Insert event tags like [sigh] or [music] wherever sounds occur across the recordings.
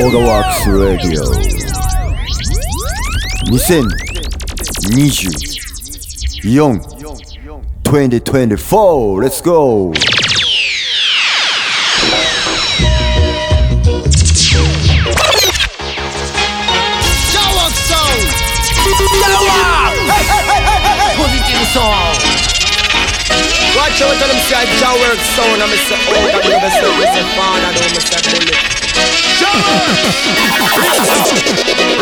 オガワークスラディオ2024 2024 Let's go! ポジティブソン Watch out on them say Jah work sound and me say oh that me say me say fan and me say bullet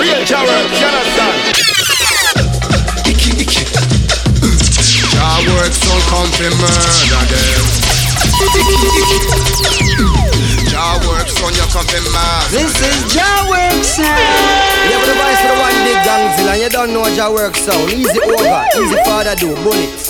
Real work, you understand? Jah work sound come to murder them Jah work sound you come to murder This is Jah work sound. You the the one big gangzilla you don't know Easy over, easy father do, bullets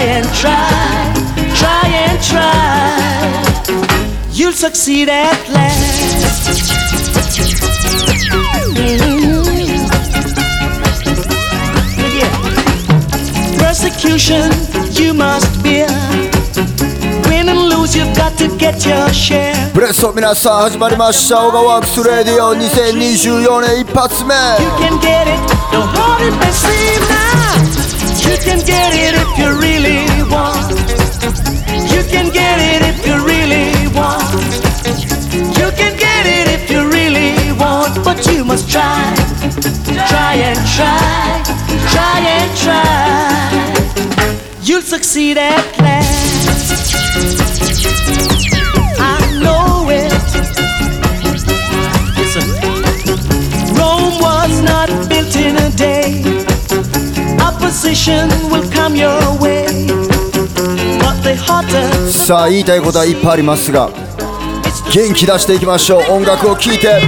try and try, try and try. You'll succeed at last. Mhm. Yeah. Persecution you must bear. Win and lose, you've got to get your share. ブレスト皆さん始まりましたオガワークスラディオ2024年一発目 You can get it, don't hold it passive now. you can get it if you really want. You can get it if you really want. You can get it if you really want, but you must try, try and try, try and try. You'll succeed at last. さあ言いたいことはいっぱいありますが元気出していきましょう音楽を聴いて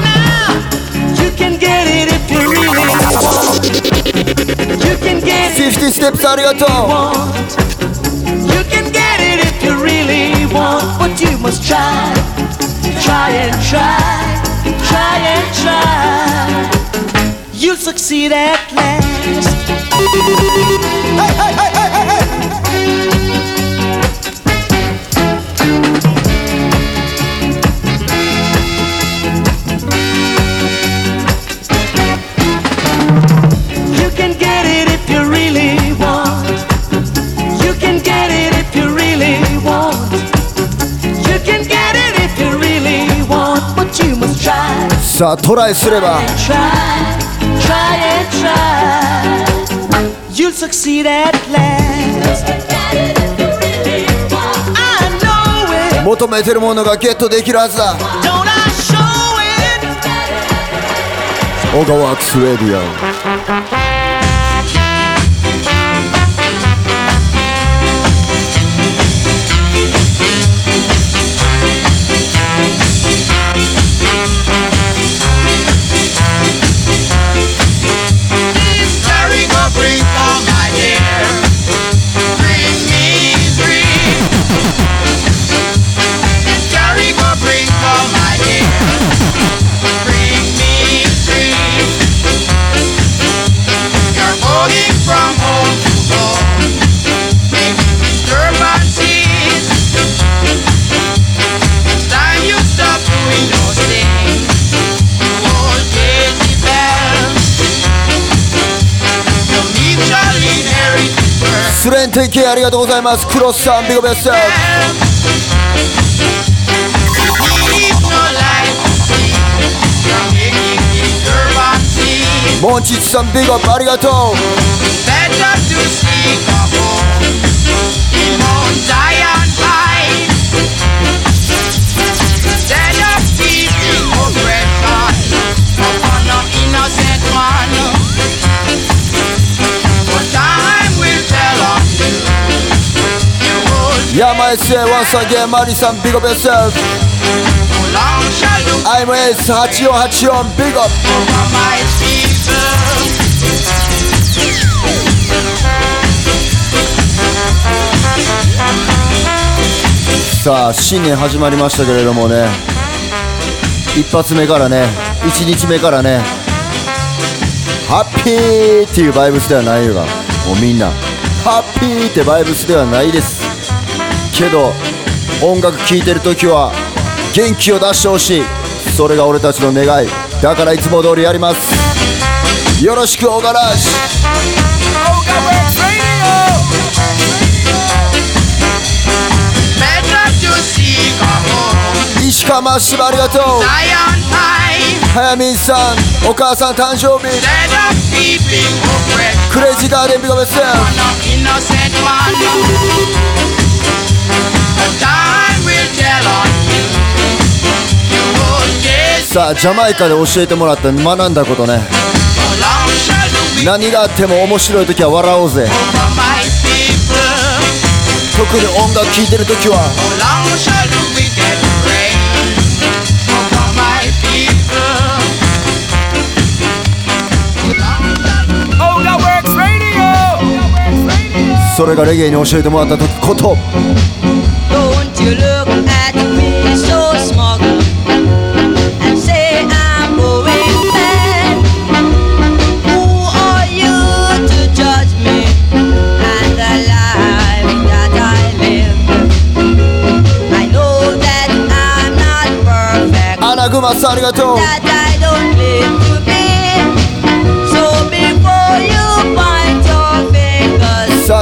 50ステップありがとうYou can get it if you really want. You can get it if you really want. You can get it if you really want, but you must try, さあトライすれば 求めてるものがゲットできるはずだ。ガワークスラディオ TK ありがとうございます。クロスさんビゴベッサーモンチッチさんビッグアップありがとう。Yama yeah, SA once again Mari san グさあ新年始まりましたけれどもね。一発目からね一日目からねハッピーっていうバイブスではないがもうみんな。ハッピーってバイブスではないです。けど音楽聴いてる時は元気を出してほしい。それが俺たちの願い。だからいつも通りやります。よろしくオガラージ Better to see come home. 石川真島ありがとう。早見さんお母さん誕生日。クレイジーダーデンビゴベッセンさあジャマイカで教えてもらった学んだことね。何があっても面白い時は笑おうぜ。特に音楽聴いてる時は。それがレゲエに教えてもらったこと。That I don't live.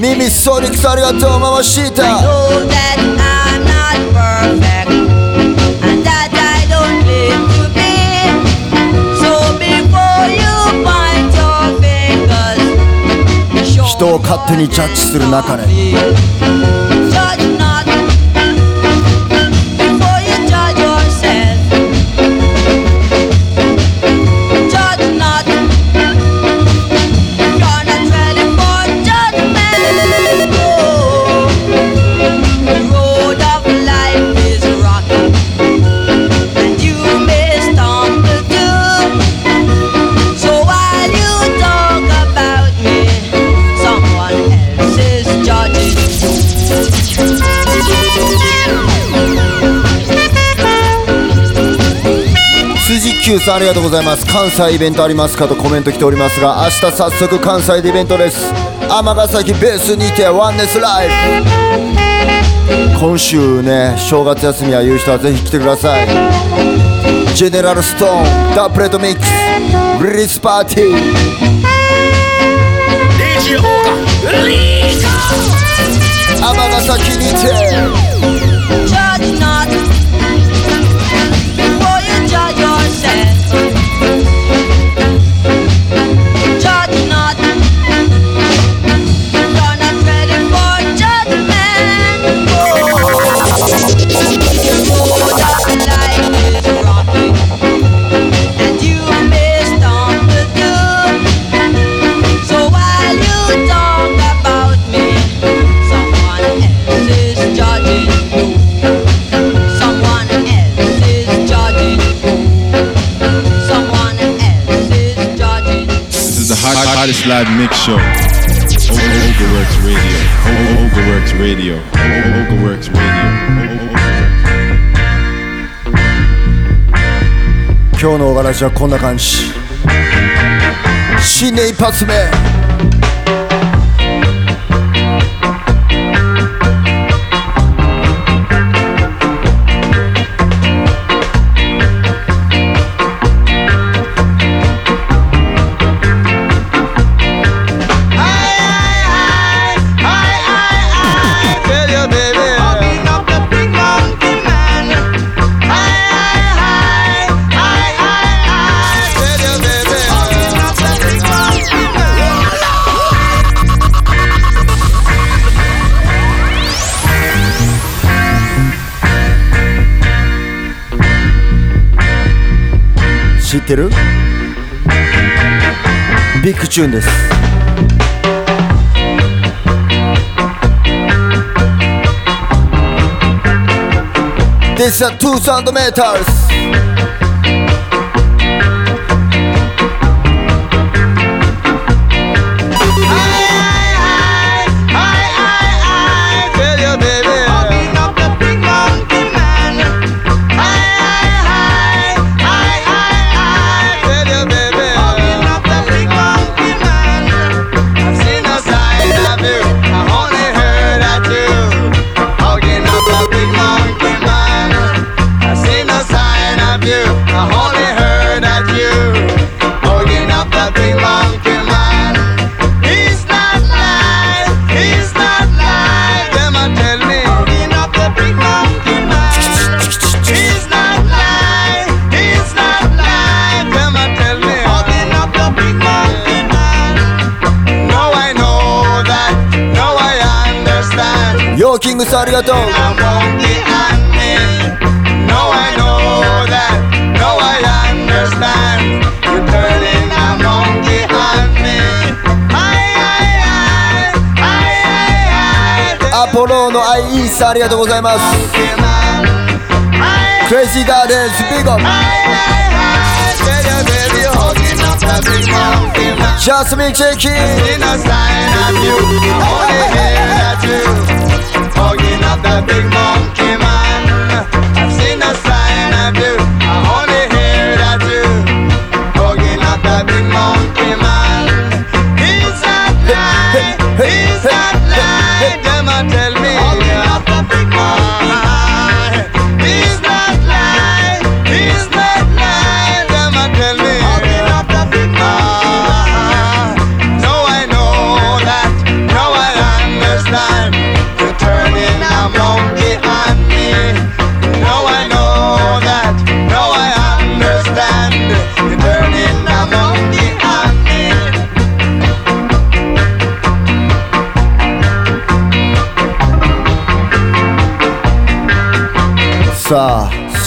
耳そりくさありがとう回した。人を勝手にジャッジする中で。辻久さんありがとうございます。関西イベントありますかとコメント来ておりますが明日早速関西でイベントです。尼崎ベースにてワンネスライブ今週ね正月休みっていう人はぜひ来てください。ジェネラルストーン dubplate mix release party尼崎にて。Show. O- O- Overworks Radio. O- O- Overworks Radio. O- O- Overworks Radio. 今日のお話はこんな感じ新年一発目ってるビッグチューンです This is two sound meters ングさんありがとう。アポローの IE さんありがとうございます。クレイジーガーデンズビゴジャスミンチェキン。Hugging up that big monkey man. I've seen a sign of you. I only hear that you. Hugging up that big monkey man. He's not lying. He's not lying. Them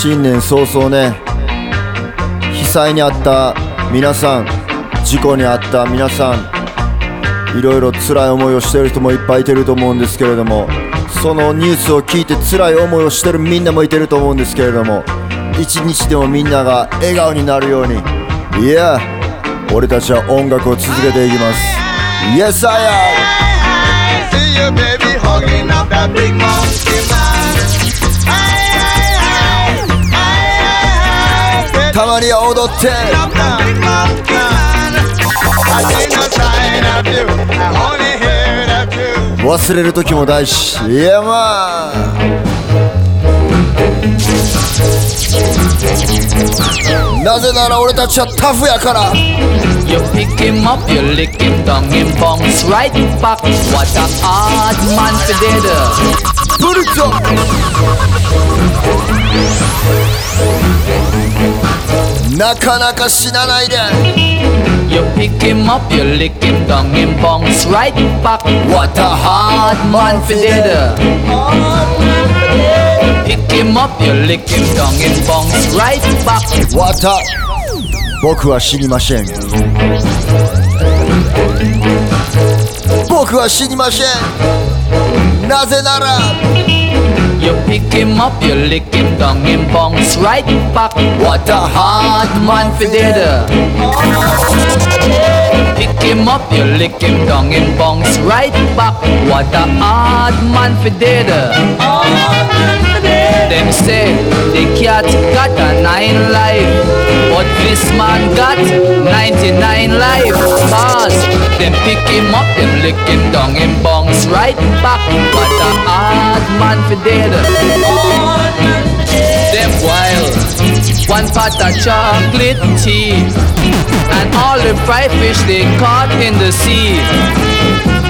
新年早々ね被災に遭った皆さん事故に遭った皆さんいろいろ辛い思いをしている人もいっぱいいてると思うんですけれどもそのニュースを聞いて辛い思いをしてるみんなもいてると思うんですけれども一日でもみんなが笑顔になるようにいや俺たちは音楽を続けていきます。Yes I am! たまには踊って忘れる時も大事いやまあなぜなら俺たちはタフやから You pick him up, you lick him down, him bounce right back. What a hard man to did. ブルトなかなか死なないで You pick him up, you lick him down, him bounce right back. What a hard man for did. Pick him up, you lick him down, him bounce right back. わた僕は死にません僕は死にませんなぜなら You pick him up, you lick him down, him bounce right back. What a hard man for did. Pick him up, you lick him down, him bounce right back. What a hard man for did. Them say the cat got a nine life, but this man got 99 life. Cause them pick him up, them lick him down, him bounce right back. What a hard man for dead Them wild, one pot of chocolate tea, and all the fried fish they caught in the sea.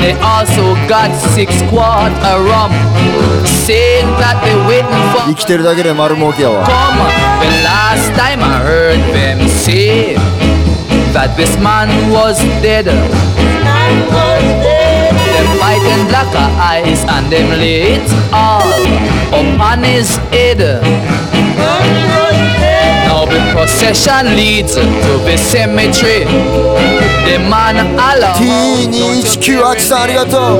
They also got six quart of rum, saying that they waiting for 生きてるだけで丸儲けやわ come. The last time I heard them say that this man was dead. white and black eyes and them lit all upon his head. Now the procession leads to the cemetery. The man alone. Teenage Q-Ax, arigato.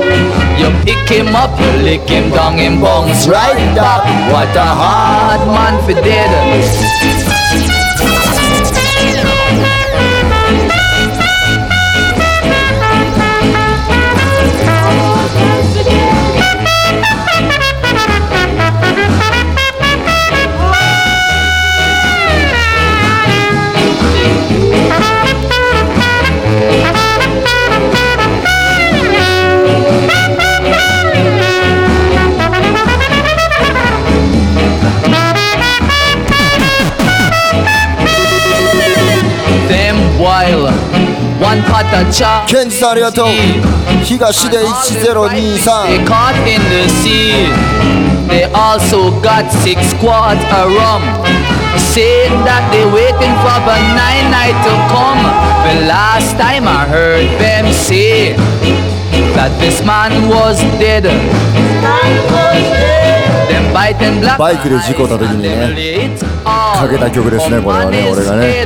You pick him up, you lick him down and bones right back. What a hard man for dead. さんありがとう東で They 1023 caught in the sea. They also got six quarts of rum. Said that they waiting for the nine night to come. The last time I heard them say that this man was dead. Them biting black バイクで事故った時にねかけた曲ですねこれはね俺がね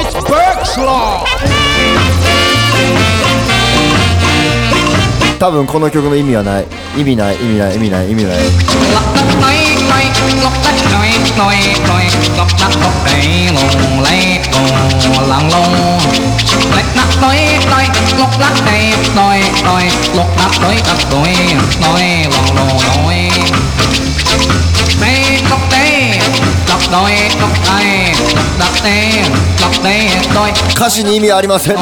It's Burke's Law. 多分この曲の意味はない意味ない意味ない意味ない意味ない歌詞に意味はありません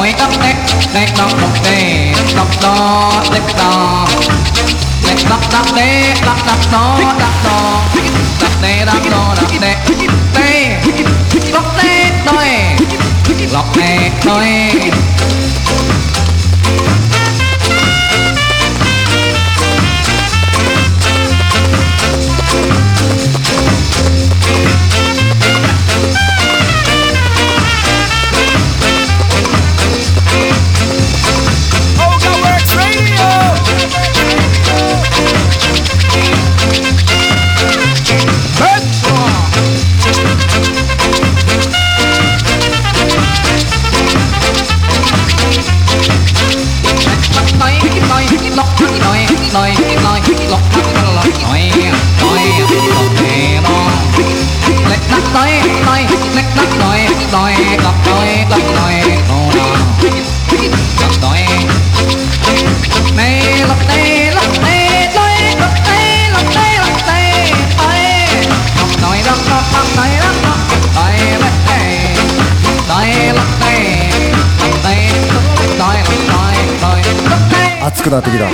なってきた。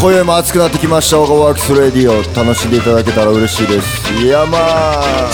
声も熱くなってきました、オガワークスレディオ、楽しんでいただけたら嬉しいです。いやまあ。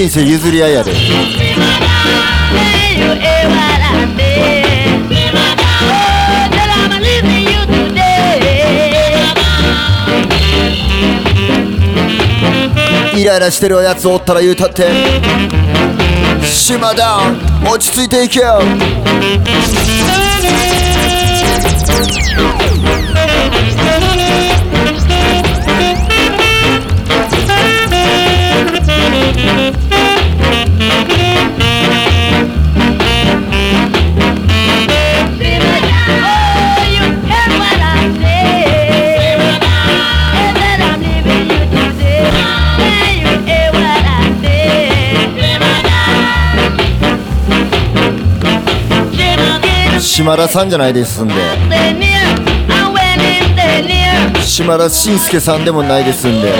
人生譲り合いやで。イライラしてるやつおったら言うたって。島ダウン落ち着いていけよ。島田さんじゃないですんで。島田紳介さんでもないですんで。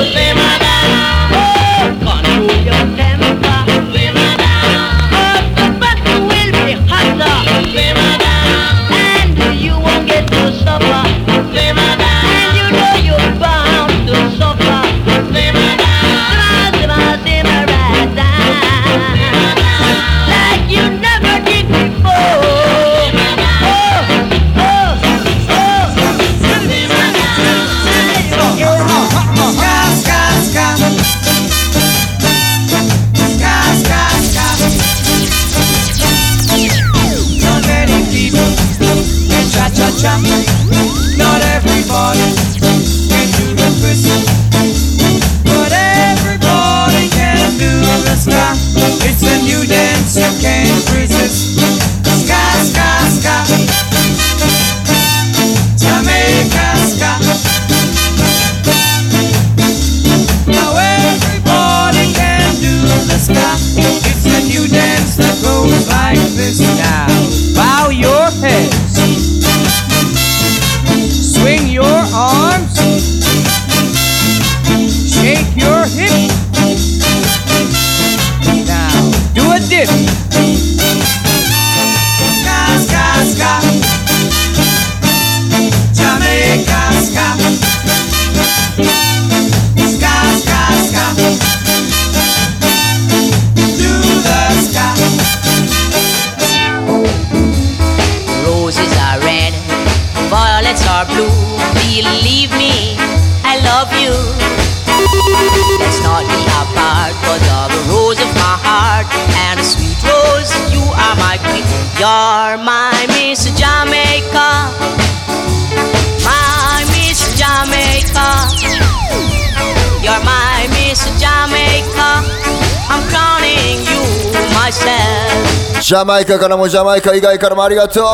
Myself. ジャマイカからもジャマイカ以外からもありがとう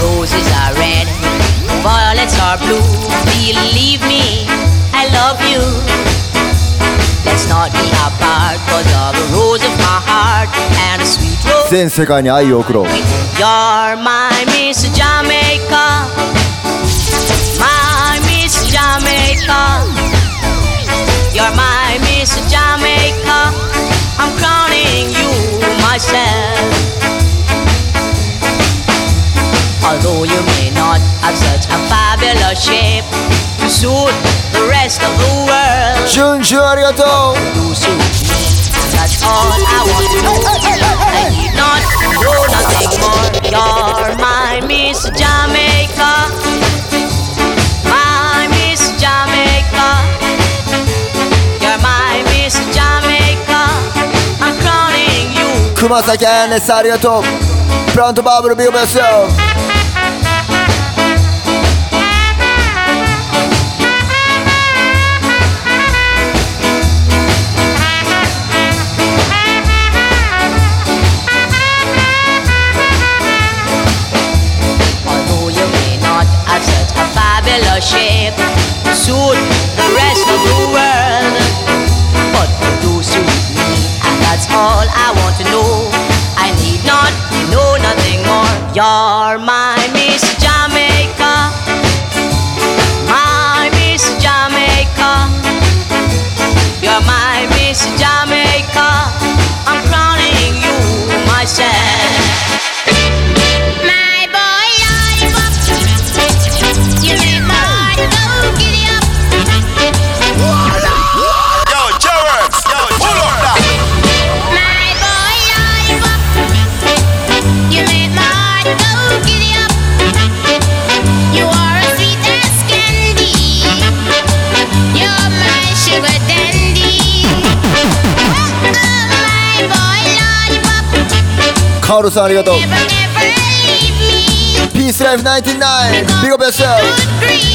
Roses are red, violets are blue. Believe me, I love you. Let's not be apart, cause you're the rose of my heart and a sweet rose. 全世界に愛を送ろう You're my Miss Jamaica. My Miss Jamaica. You're my Miss Jamaica. I'm crowning you myself. Although you may not have such a fabulous shape, you suit the rest of the world. Giorgio. You suit me. That's all I want to know. I need not know nothing more. You're my Miss Jamaica. 熊崎あやねさんありがとうプラントバブルビューベスよ Although you may not have such a fabulous shape to suit the rest of the world, but you do suit me, and that's all I want to know. You're my カオルさんありがとう。ピースライフ99ビゴベスト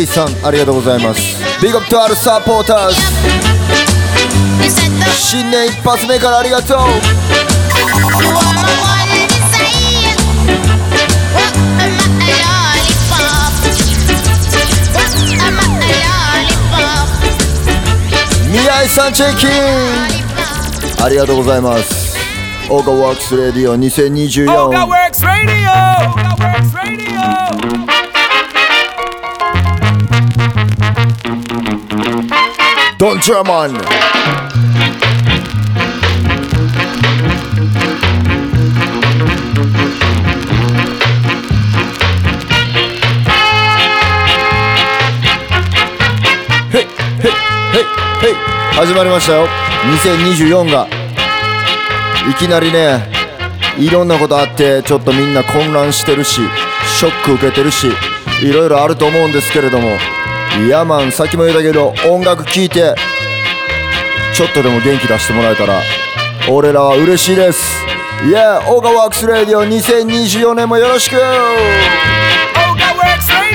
イさんありがとうございます。 Big up to all supporters 新年一発目からありがとう。ありがとうございます。オーガワークスレディオ2024 Don German へいへいへいへい始まりましたよ。2024が。いきなりねいろんなことあってちょっとみんな混乱してるしショック受けてるしいろいろあると思うんですけれども。 Yeah man さっきも言ったけど音楽聴いてちょっとでも元気出してもらえたら俺らは嬉しいです。 Yeah オーガワークスレディオ2024年もよろしく。Oga Works Radio!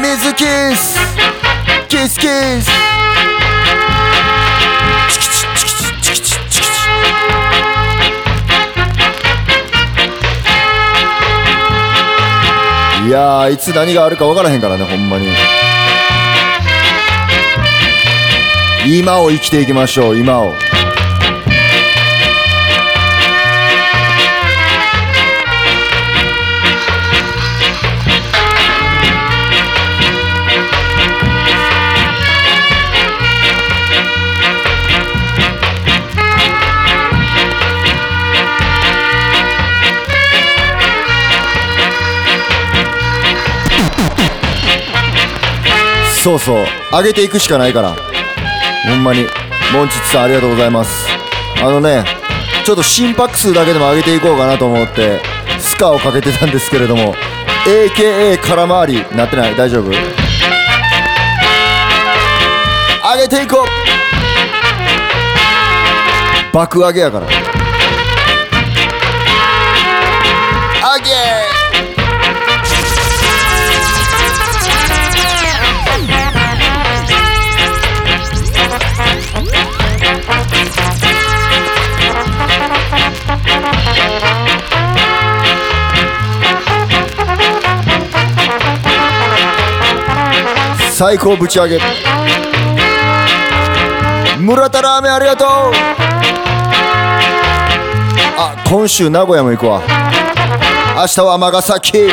水キスキスキスいやいつ何があるか分からへんからねほんまに。今を生きていきましょう今を。そうそう。上げていくしかないから。ほんまに。モンチッチさんありがとうございます。あのねちょっと心拍数だけでも上げていこうかなと思ってスカをかけてたんですけれども AKA 空回りなってない。大丈夫？上げていこう。爆上げやから。最高ぶち上げ。村田ラーメンありがとう。あ今週名古屋も行くわ。明日は尼崎。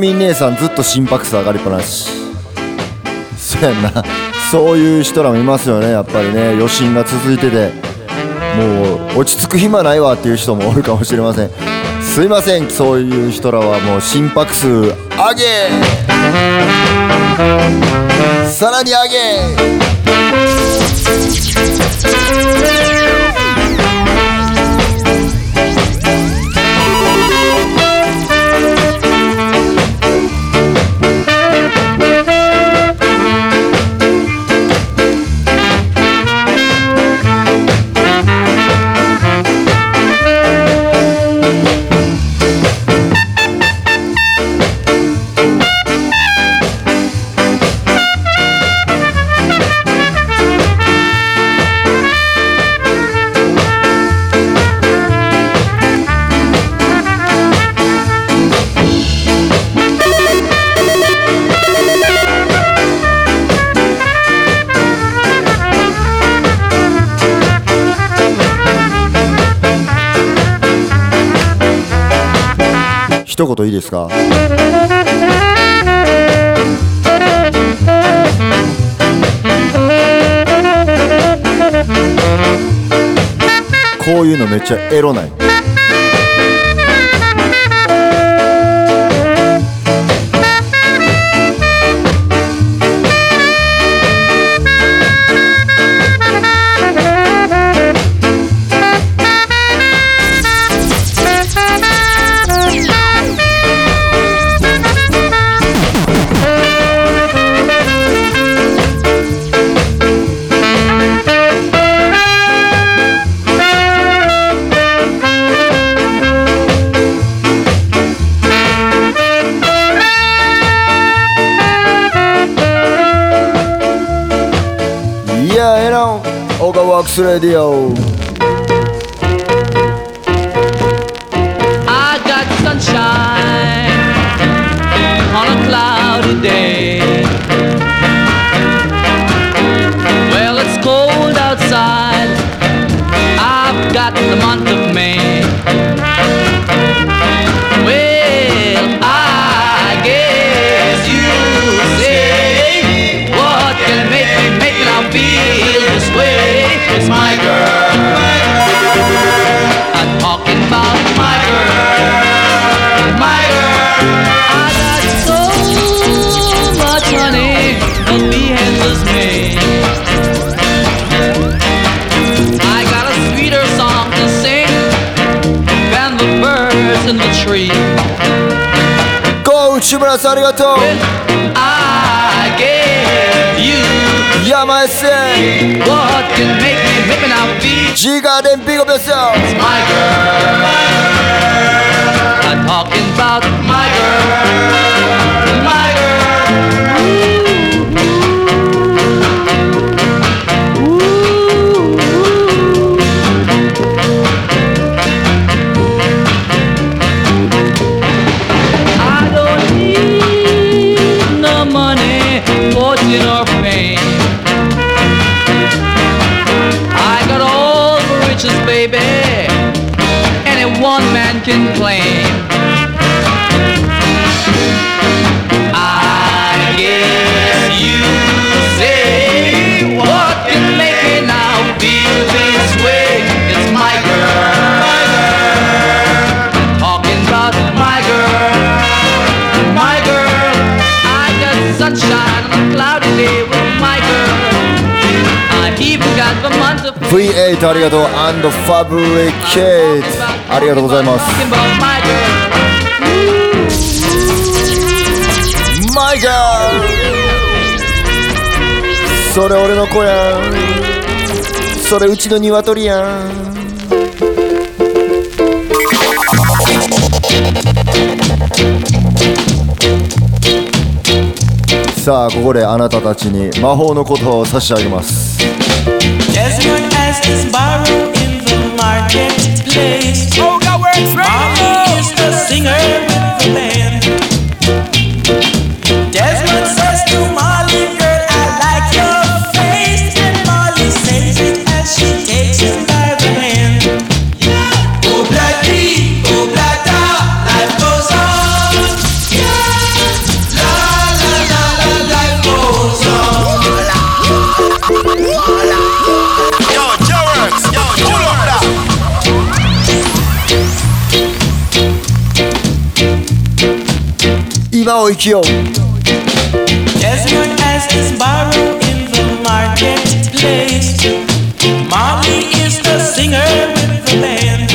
早見姉さんずっと心拍数上がりっぱなし。そやんな。[laughs] そういう人らもいますよねやっぱりね。余震が続いてて。もう落ち着く暇ないわっていう人もおるかもしれません。すいません。そういう人らはもう心拍数上げ。さらに上げ。言いいですか？こういうのめっちゃエロない。オガ what can make me make me now feel ジーガーデンビッグですよ my girl. V8 ありがとう。And Fabricate ありがとうございます。talking about my girl. My girl それ俺の子やん。それうちの鶏やん。さあここであなたたちに魔法の言葉を差し上げます。Borrow in the marketplace. Oh, that works, right? out, yo. Desmond has his barrow in the marketplace. Molly is the singer with the band.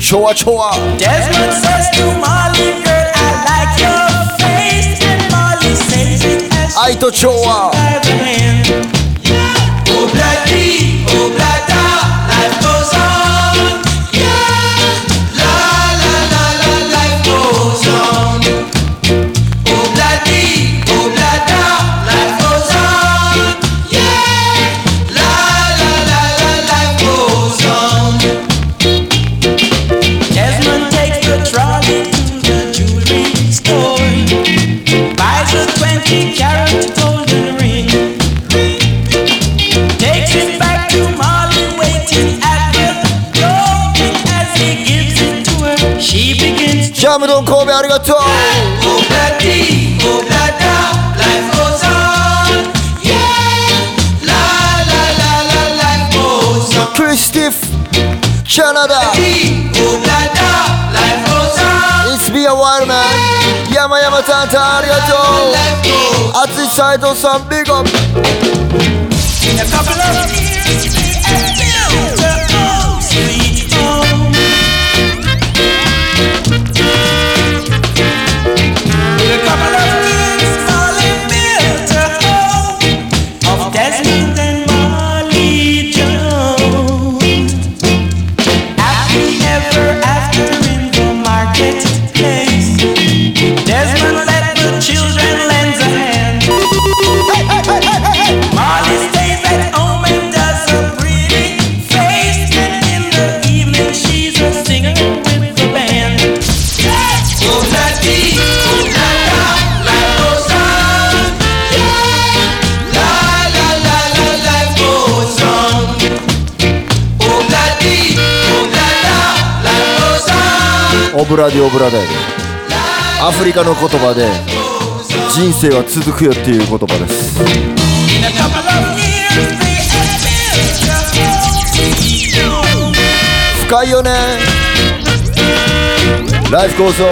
Choa choa. Desmond says to Molly, girl, I like your face. And Molly says it as I to choa. By the hand. Yeah. Oh, ムドン神戸ありがとう Oh, bloody, oh, blada, life goes on. Yeah, la, la, la, la, life goes on. クリスティフカナダ Oh, blada, life goes on. It's be a while man 山山タンタンありがとう熱い斎藤さんビッグアップ In a couple of ブラディオブラダイでアフリカの言葉で人生は続くよっていう言葉です。深いよね。ライフコースオン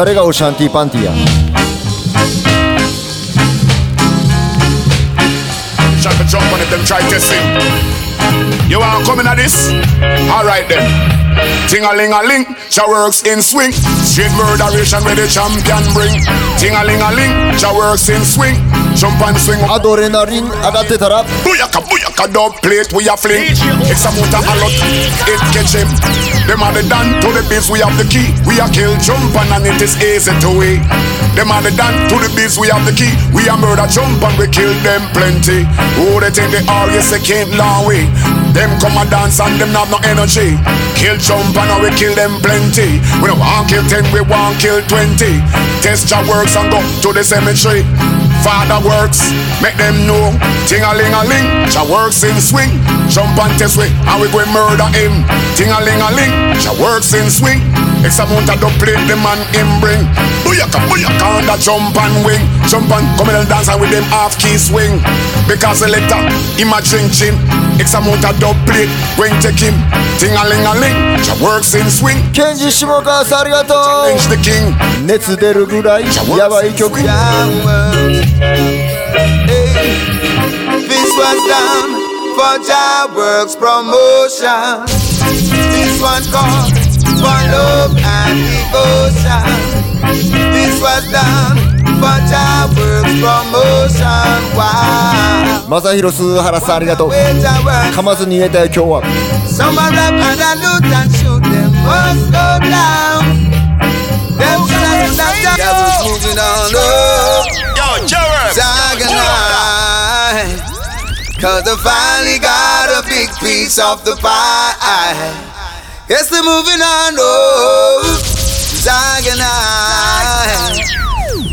誰がオシャンティーパンティや Shut the jump on if them try to sing. You want coming at this? Alright then. Ting a ling a ling, cha works in swing. Straight murderation where the champion bring. Ting a ling a ling, cha works in swing. Jump and swing. I in a ring, I got it up. Booyaka, booyaka, dub plate, we a fling. It's a motor a lot, it catch him. Them are the done to the biz, we have the key. We a kill jump and, and it is easy to wait. Them are the done to the biz, we have the key. We a murder jump and we kill them plenty. Oh, they think they are? yes, they came long way. Them come and dance and them have no energy. Kill jump and we kill them plenty. We don't want kill ten, we want kill twenty. Test your works and go to the cemetery. Father works, make them know. Ting a ling a ling, cha works in swing. Jump and test way, and we go and murder him. Ting a ling a ling, cha works in swing. X amount of dub plate the man him bring. Booyaka, booyaka on the jump and wing. Jump and come in and dance and with them half key swing. Because selector, him a ching chin. X amount of dub plate, when take him. Ting a ling a ling, ja works in swing. ケンジ下川さんありがと Challenge the king. う熱出るぐらいやばい曲 This was done for Jah Works promotion. This one called for love and devotion. This was done for Jah Works promotion. Wow. マサヒロス原さんありがとう Where Jah works, 噛まずに言えたよ今日は some are rap and a loot and shoot them must go down. Them should have done that. Jah Works moving on up. Cause I finally got a big piece of the pie. Yes, they're moving on, oh, Zaganai.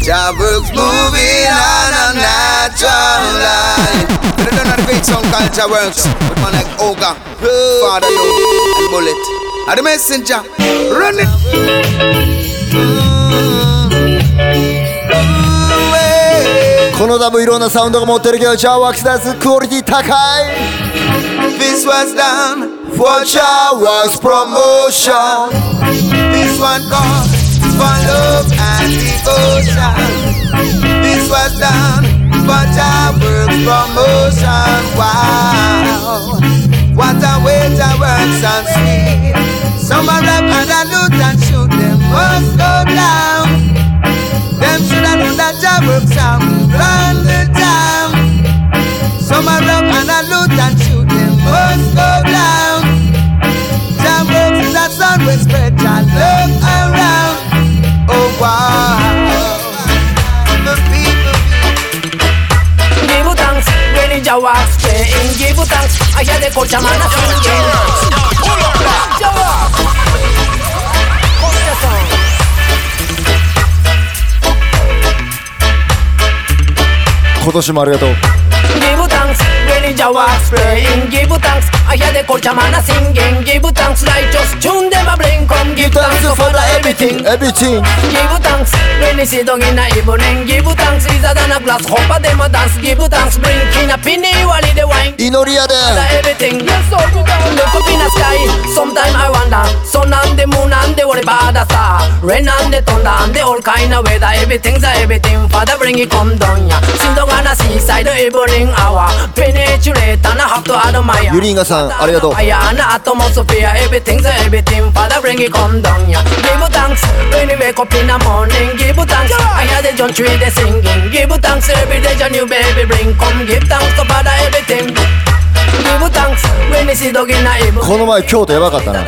Jabber's moving on a natural line. They don't know the great song called Jabber's with man like Oga, Father Lou, and Bullet. And the messenger, run it. このダムいろんなサウンドが持ってるけどジャーワークスですクオリティ高い This was done for Jawa's promotion. This one called for love and devotion. This was done for Jawa's promotion. Wow, what a way to work so sweet. Some are rap and a loot and shoot them must go down. Them should have known that Jawa's sound run the town. Some are rock and a loot and shoot them must go down. Jam works is a sun we spread your love around. Oh wow. The people Give thanks when Jah walks playing. Give thanks. I hear the culture man a singing. 今年もありがとう。I hear the culture man a singing. Give thanks. Righteous tune them a bring. Come give thanks thanks for the everything. Everything Give thanks when it's dog in the evening. Give thanks is a than a glass. Hope a them a dance. Give thanks. Bring in a penny. Wally the wine. 祈りやで The everything. Yes, so good. Look up in the sky. Sometime I wonder. Sun and the moon and the worry about the star. Rain and the thunder and the all kind of weather. Everything's a everything. Father bring it come down ya. Sin dog on a seaside evening hour. Penetrate and I have to admire. ユリンガさん Ayana, Arigato. Ayana, Atomosophia, everything's everything. Father, bring it come down. Give thanks when you wake up in the morning. Give thanks. I hear the John Tree, they singing. Give thanks every day, your new baby bring. Come give thanks to Father, everything. この前京都やばかったな。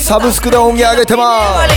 サブスクで音に上げてます。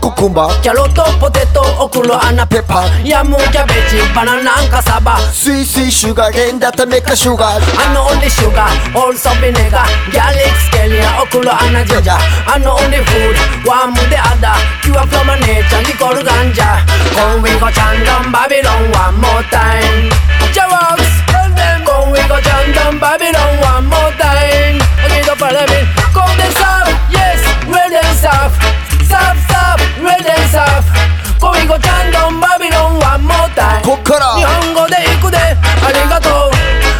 cucumber Caloto, potato, okuro, and a pepper. Yamuja, cabbage, banana, and cassava Sweet, sweet sugar, then that make a sugar. And not only sugar, also vinegar. Garlic, scallion, okuro, and a ginger. And not only food, one with the other. Pure from a nature, we call ganja. Come we go chant Babylon one more time. Jawoks! Come we go chant Babylon one more time. I need to follow me. Come them stop, yes, where they stop Stop, stop soft, soft, soft, red and soft. Come we go chant down Babylon one more time. こっから日本語で行くでありがとう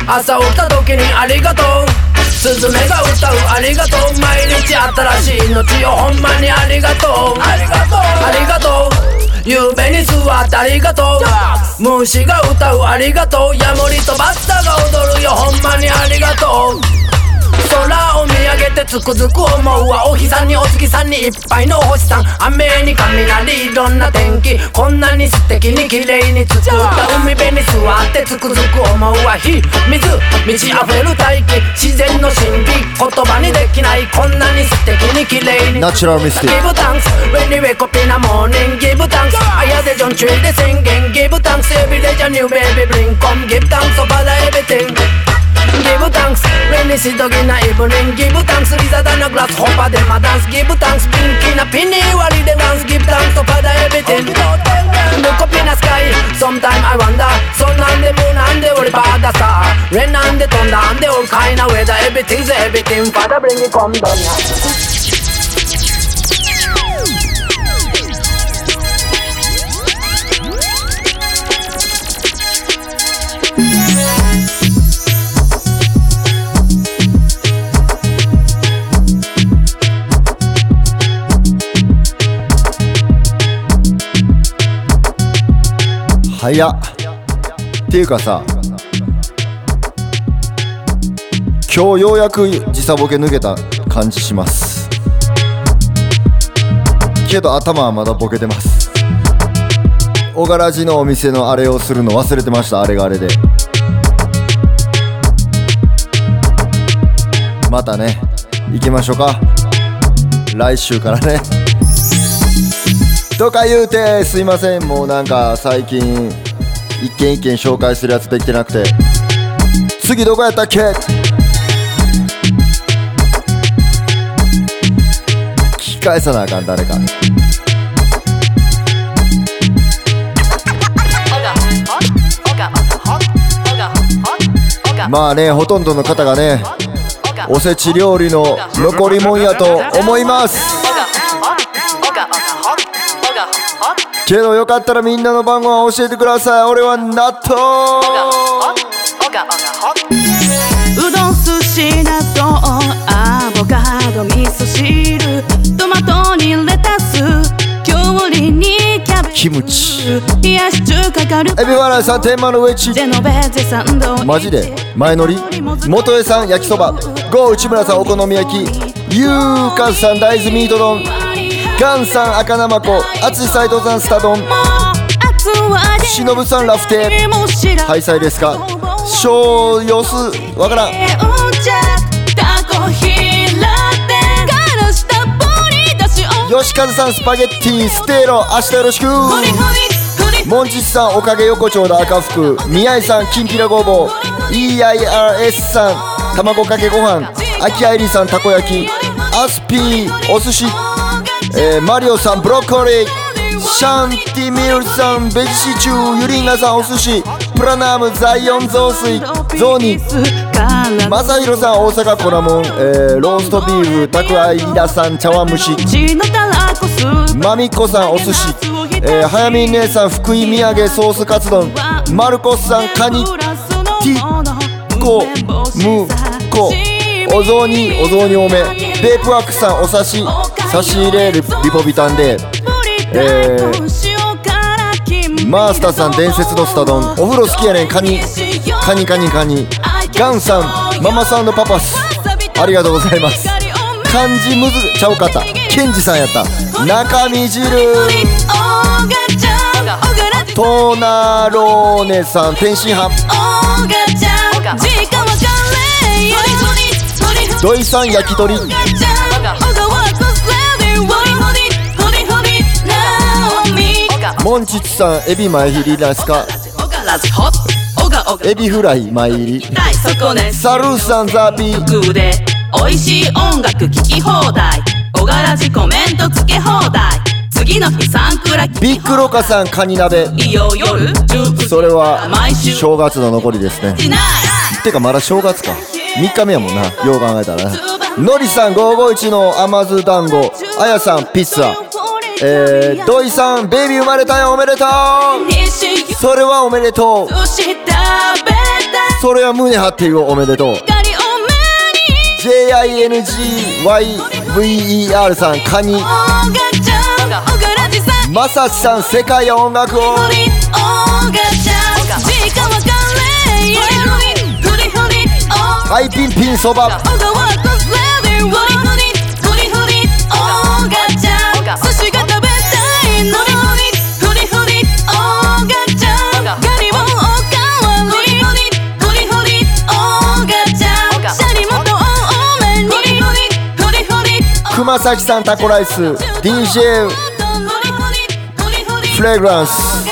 朝起きた時にありがとうスズメが歌うありがとう毎日新しい命よほんまにありがとうありがとうありがとう夢に座ってありがとう虫が歌うありがとうヤモリとバッタが踊るよほんまにありがとう空を見上げてつくづく思うわお日さんにお月さんにいっぱいのお星さん。雨に雷いろんな天気こんなに素敵に綺麗に作った。海辺に座ってつくづく思うわ火水満ち溢れる大気自然の神秘言葉にできないこんなに素敵に綺麗に。ナチュラルミスティギブタンクスウェニウェコピナモーニングギブタンクスアヤデジョンチュイで宣言ギブタンクスエビレジャーニューベイビーブリンコンギブタンクスオバダエビティング Give thanks when you see dog in the evening. Give thanks Lisa than a glass hopper them a dance. Give thanks pink in a penny while they dance. Give thanks over the everything. Look up in the sky. Sometime I wonder. Sun and the moon and the whole part star. Rain and the thunder and the whole kind of weather. Everything's everything. Father bring it come down. Yeah. 早っ。ていうかさ今日ようやく時差ボケ抜けた感じします。けど頭はまだボケてます。小柄寺のお店のあれをするの忘れてましたあれがあれで。またね行きましょうか。来週からね。とか言うてすいません。もうなんか最近一件一件紹介するやつできてなくて。次どこやったっけ？聞き返さなあかん誰か。まあねほとんどの方がねおせち料理の残りもんやと思います。けどよかったらみんなの番号教えてください。俺は納豆。うどん寿司納豆アボカド味噌汁。トマトにレタスきゅうりにキャベツ。キムチ。冷やし中華カルエビワラさん天満のウェッジジェノベーゼサンドマジで。前乗り。元江さん焼きそば。ゴー内村さんお好み焼き。ゆうかさん大豆ミート丼ガンさん赤生子淳斎藤さんスタ丼しのぶさんラフテー。ハイサイですか？小様子わからん。吉和さんスパゲッティステーロ明日よろしく。モンチスさんおかげ横丁だ赤福宮井さんきんぴらごぼう EIRS さん卵かけご飯。秋愛理さんたこ焼き。アスピーお寿司、えーマリオさんブロッコリーシャンティミルさんベジシチューユリンガさんお寿司プラナームザイオン雑炊ゾーニマサヒロさん大阪コラモン、えーローストビーフタクアイダさん茶碗蒸しマミコさんお寿司、えー、早見姉さん福井土産ソースカツ丼マルコスさんカニティコムコお雑煮お雑煮多めベープワックさんお刺し差し入れリリポビタンでえー、マースターさん伝説のスタ丼お風呂好きやねん。カニカニカニカニ。ガンさんママさんのパパスありがとうございます。漢字むずちゃうかった。ケンジさんやった。中身汁。トーナローネさん天津飯。土井さん焼き鳥モンチッチさんエビ前入りですか？エビフライ前入りサルーさんザビー。で美味しい音楽聴き放題。小柄じコメントつけ放題。次の日サンクラビッグロカさんカニ鍋。それは正月の残りですね。てかまだ正月か。3日目やもんなよう考えたらな。のりさん551の甘酢団子。あやさんピッツァえー、土井さんベイビー生まれたよおめでとう。それはおめでとう。それは胸張って言おうおめでとう。JINGYVER さんカニ。まさしさん世界音楽をアイピンピンそばリ熊崎さんタコライス DJ フレグランス。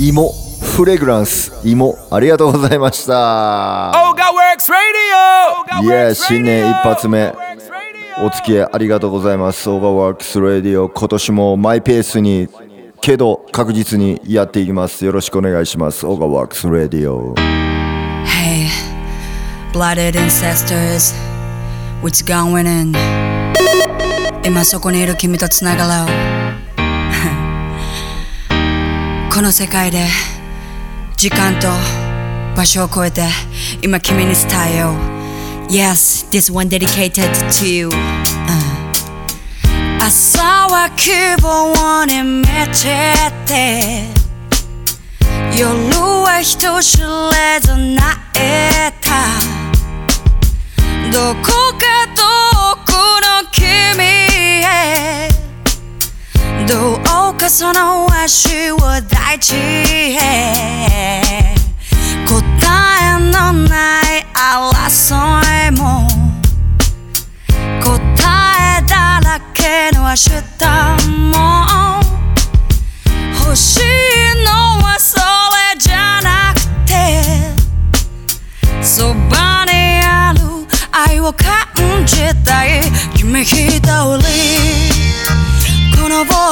芋フレグランス。芋ありがとうございました!いや新年一発目。お付き合いありがとうございます。オーガワークスレディオ今年もマイペースにけど確実にやっていきます。よろしくお願いします。オーガワークスレディオ blooded ancestors, what's going on? 今そこにいる君とつながろうこの世界で時間と場所を超えて今君に伝えよう [laughs] Yes, this one dedicated to you、朝は希望に満ちて 夜は人知れず泣いた。どこか遠くの君へ。どうかその足を大地へ。答えのない争いも。答えだらけの明日も。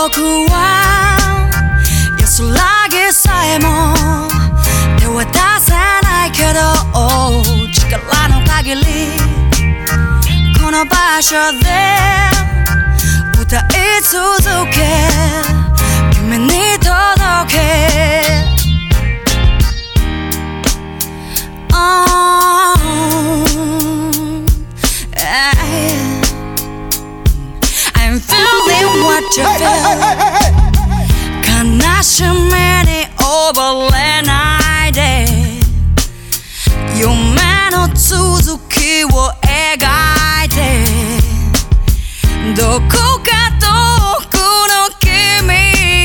僕は安らぎさえも手は出せないけど力の限りこの場所で歌い続け君に届け。Oh, what you feel. 悲しみに溺れないで。夢の続きを描いて。どこか遠くの君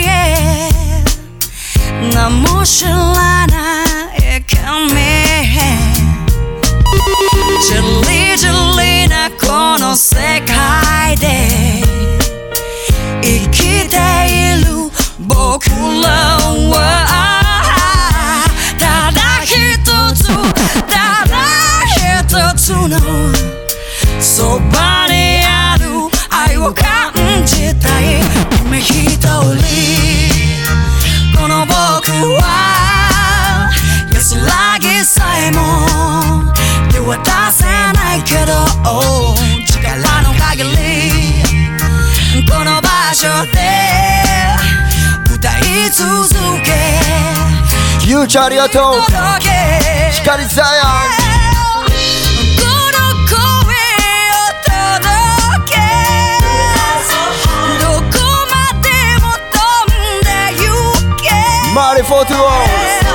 へ。何も知らない君へ。じりじりなこの世界で僕らはただ一つただ一つのそばにある愛を感じたい君一人この僕は安らぎさえも手は出せないけど力の限りこの場所で歌い続けゆうちゃんありがとう届け光さやこの声を届けどこまでも飛んでゆけマリフォートゥオー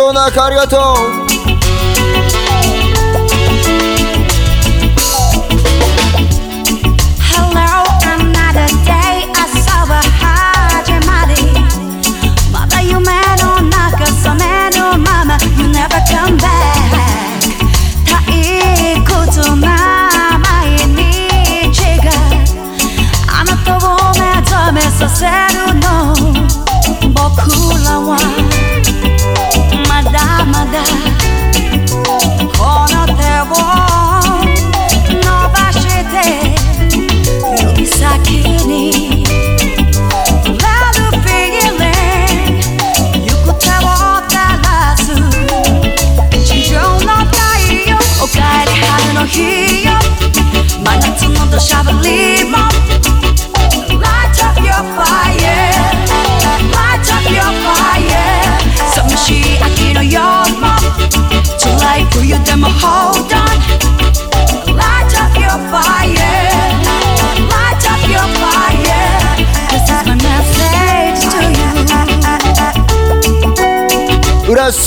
ありがとう。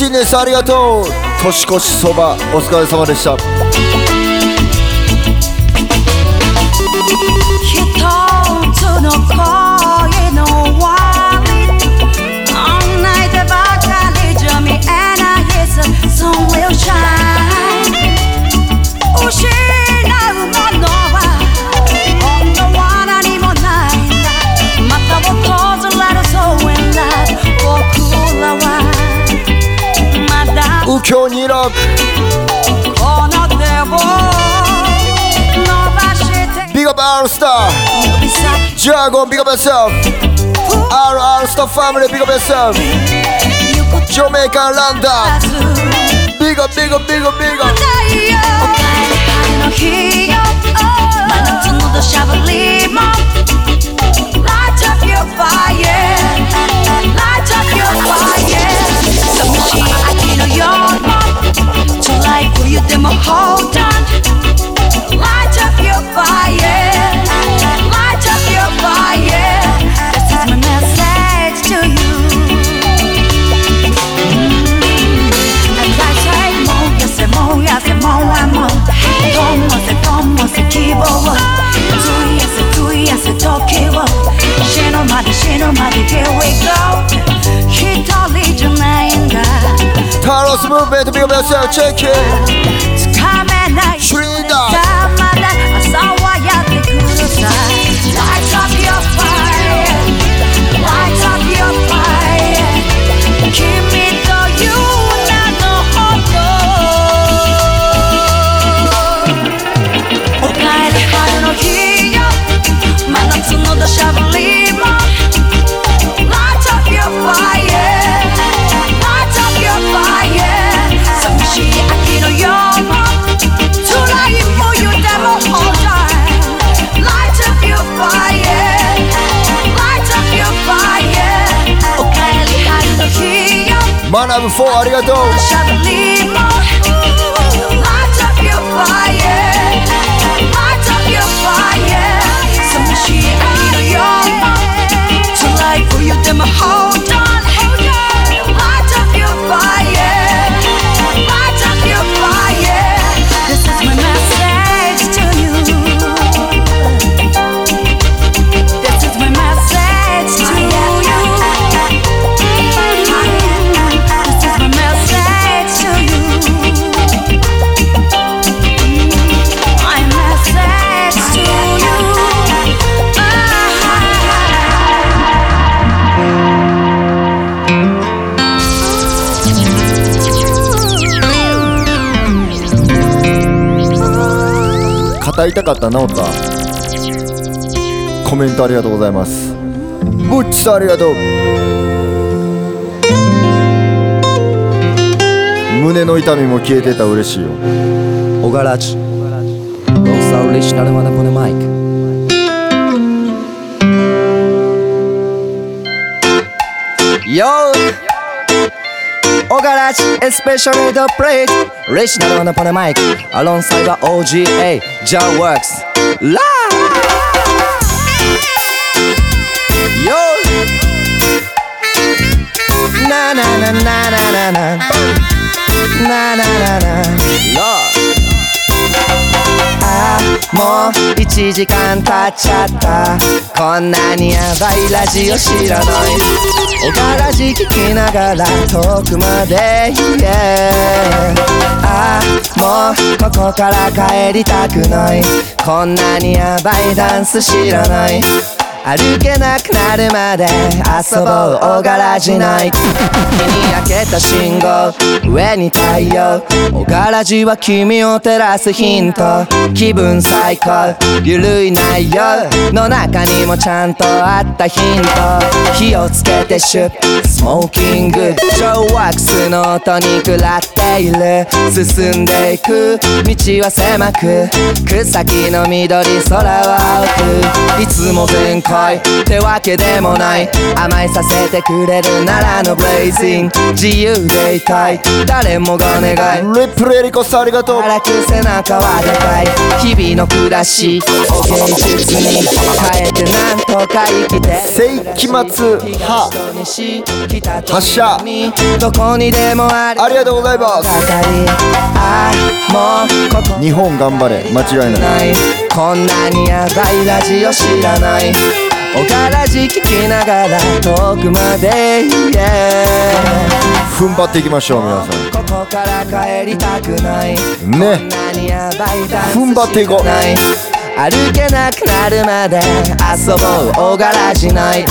新年さありがとう。年越しそばお疲れ様でした。不是。turn it up. Big up our star. Jargon, big up yourself. Our our star family, big up yourself. Jamaica Landa. Big up, big up, big up, big up. Light up your fire, light up your fire know you're mine. To light, for you demo hold on? Light up your fire. to be yourself, check it. 学ぶ4ありがとう買いたかったなおたコメントありがとうございます。ぶッチさんありがとう。胸の痛みも消えてた嬉しいよ。小柄地ロスオリジナルマナポネマイク。よー much, especially the plate. Rich Nalon on the mic, alongside the OGA, John Works. Live! Yo! Na na na na na na na na na na na. Love. もう1時間経っちゃった。こんなにヤバいラジオ知らない。おからじ聞きながら遠くまで Yeah ああもうここから帰りたくない。こんなにヤバいダンス知らない。歩けなくなるまで遊ぼう。おがらじない。日に焼けた信号。上に太陽。おがらじは君を照らすヒント。気分最高。ゆるい内容。の中にもちゃんとあったヒント。火をつけてシュッ。スモーキング。ジョーワックスの音に食らっている。進んでいく。道は狭く。草木の緑空は青く。いつも全開ってわけでもない。甘えさせてくれるならのブレイジング自由でいたい。誰もが願い。リップルエリコスありがとう。荒く背中はでかい。日々の暮らし。を芸術に変えてなんとか生きて。世紀末。は発射どこにでもある。ありがとうございます。日本頑張れ。間違いない。こんなにヤバいラジオ知らないおからじ聞きながら遠くまで Yeah 踏ん張っていきましょう皆さここから帰りたくない。んね踏ん張っていこう。歩けなくなるまで遊ぼう。おがらじない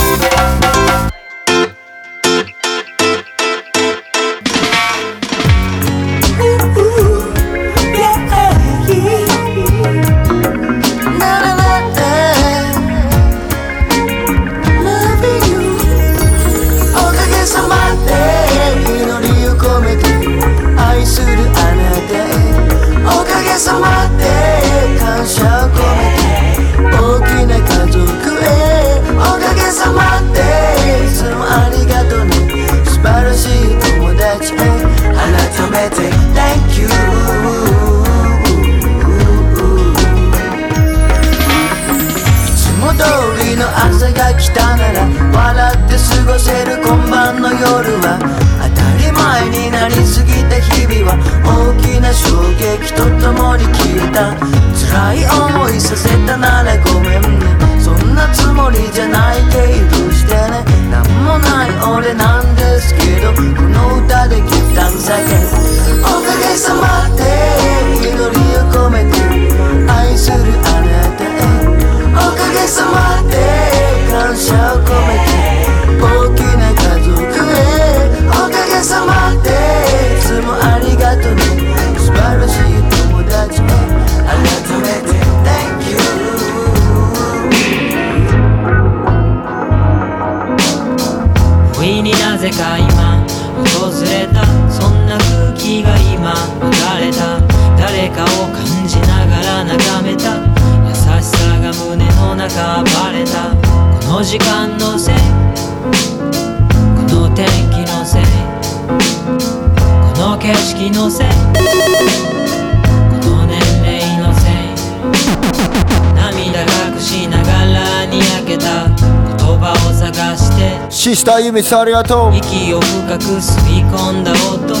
シスありがとう。息を深く吸い込んだ音。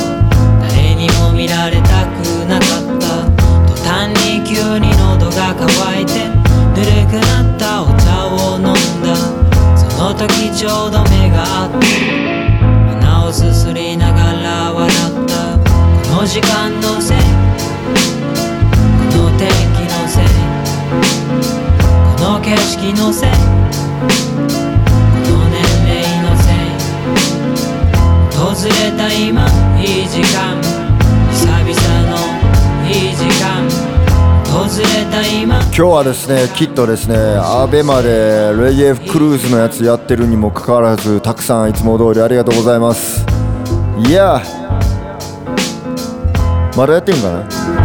誰にも見られたくなかった。途端に急に喉が渇いてぬるくなったお茶を飲んだ。その時ちょうど目が合って鼻をすすりながら笑った。この時間のせい。この天気のせい。この景色のせい。今日はですねきっとですねアベマでレイエフクルーズのやつやってるにもかかわらずたくさんいつも通りありがとうございます。いやまだやってんかな？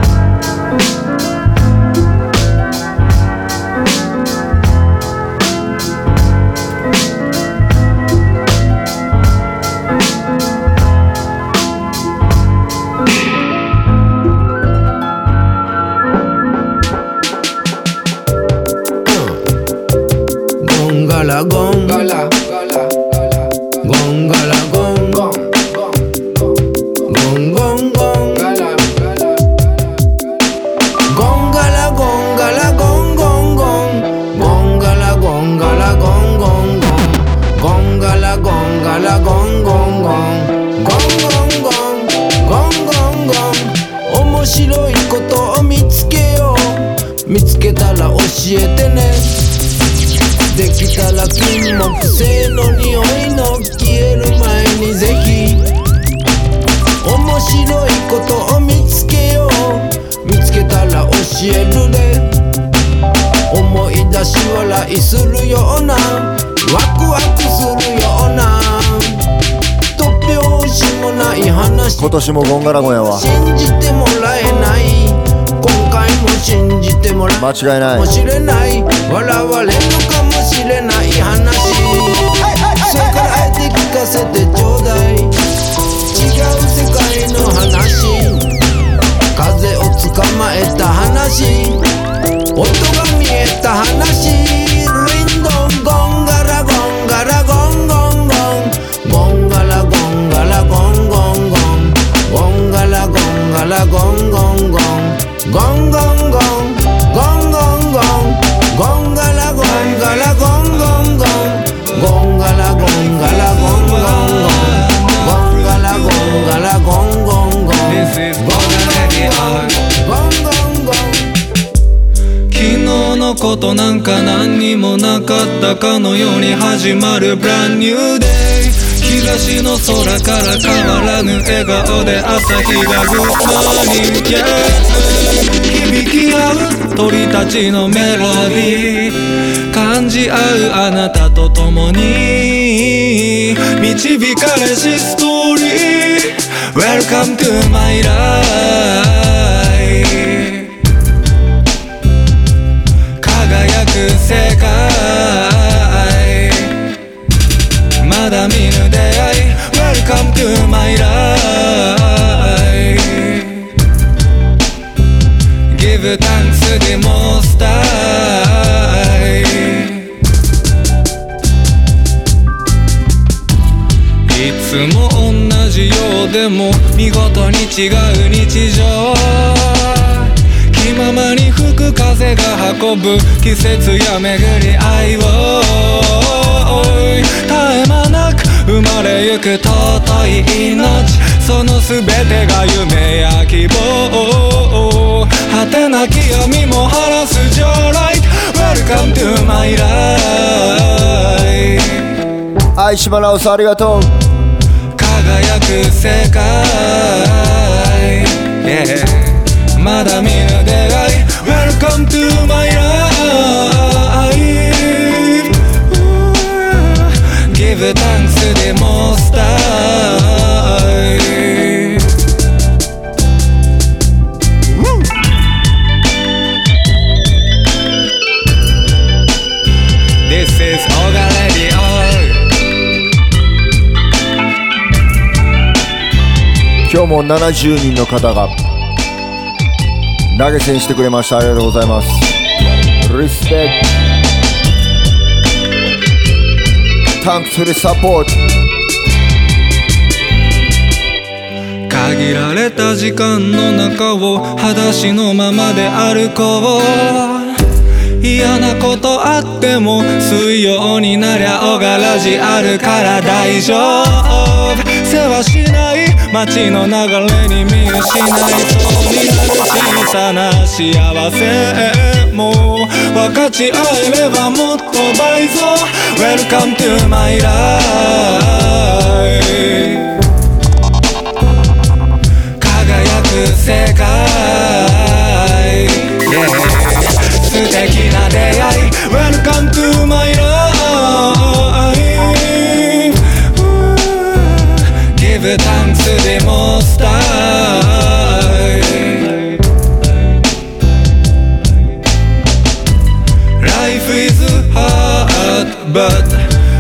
笑いするようなワクワクするような突拍子もない話。今年もゴンガラゴンやわ。信じてもらえない。今回も信じてもらえ間違いない。かもしれない。笑われるかもしれない話。それからあえて聞かせてちょうだい。違う世界の話。風を捕まえた話。音が見えた話のことなんか何にもなかったかのように始まる Brand New Day 東の空から変わらぬ笑顔で朝日が Good Morning Yeah 響き合う鳥たちのメロディー。感じ合うあなたと共に。導かれしストーリー。Welcome to my life まだ見ぬ出会い Welcome to my life Give thanks to the most high いつも同じようでも見事に違う日常風が運ぶ季節や巡り合いを絶え間なく生まれゆく尊い命。その全てが夢や希望果てなき闇も晴らす Joy Light Welcome to my life. 愛しま直すありがとう。輝く世界、yeah、まだ見ぬ出会い今日も70人の方が投げ銭してくれました。ありがとうございます。リスペクト Thanks to the support. 限られた時間の中を裸足のままで歩こう。嫌なことあっても水曜になりゃ小柄じあるから大丈夫。世話し街の流れに見失いそうになる小さな幸せも分かち合えればもっと倍増 Welcome to my life 輝く世界、yeah 素敵な出会い Welcome to my life Give thanks to the most high Life is hard but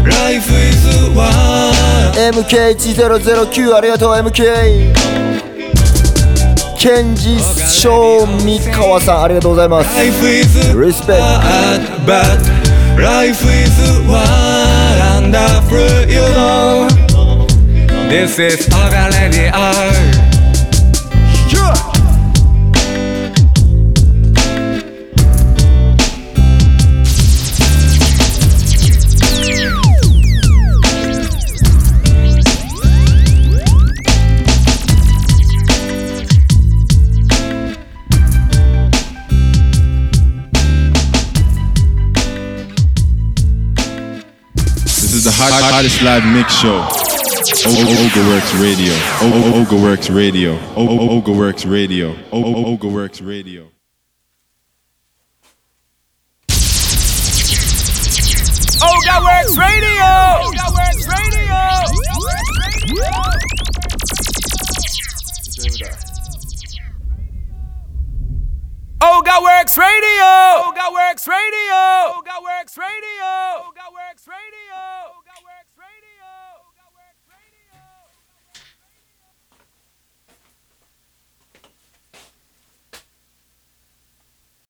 life is one MK1009 ありがとう MK ケンジショウミカワさんありがとうございます Life is リスペク but life is wonderful, you know. This is Orgalandia the hottest live mix show. Ogaworks Radio. Ogaworks Radio. Ogaworks Radio. Ogaworks Radio. Ogaworks Radio. Oga Works Radio. Ogaworks Radio. Ogaworks Radio. Oga Works Radio.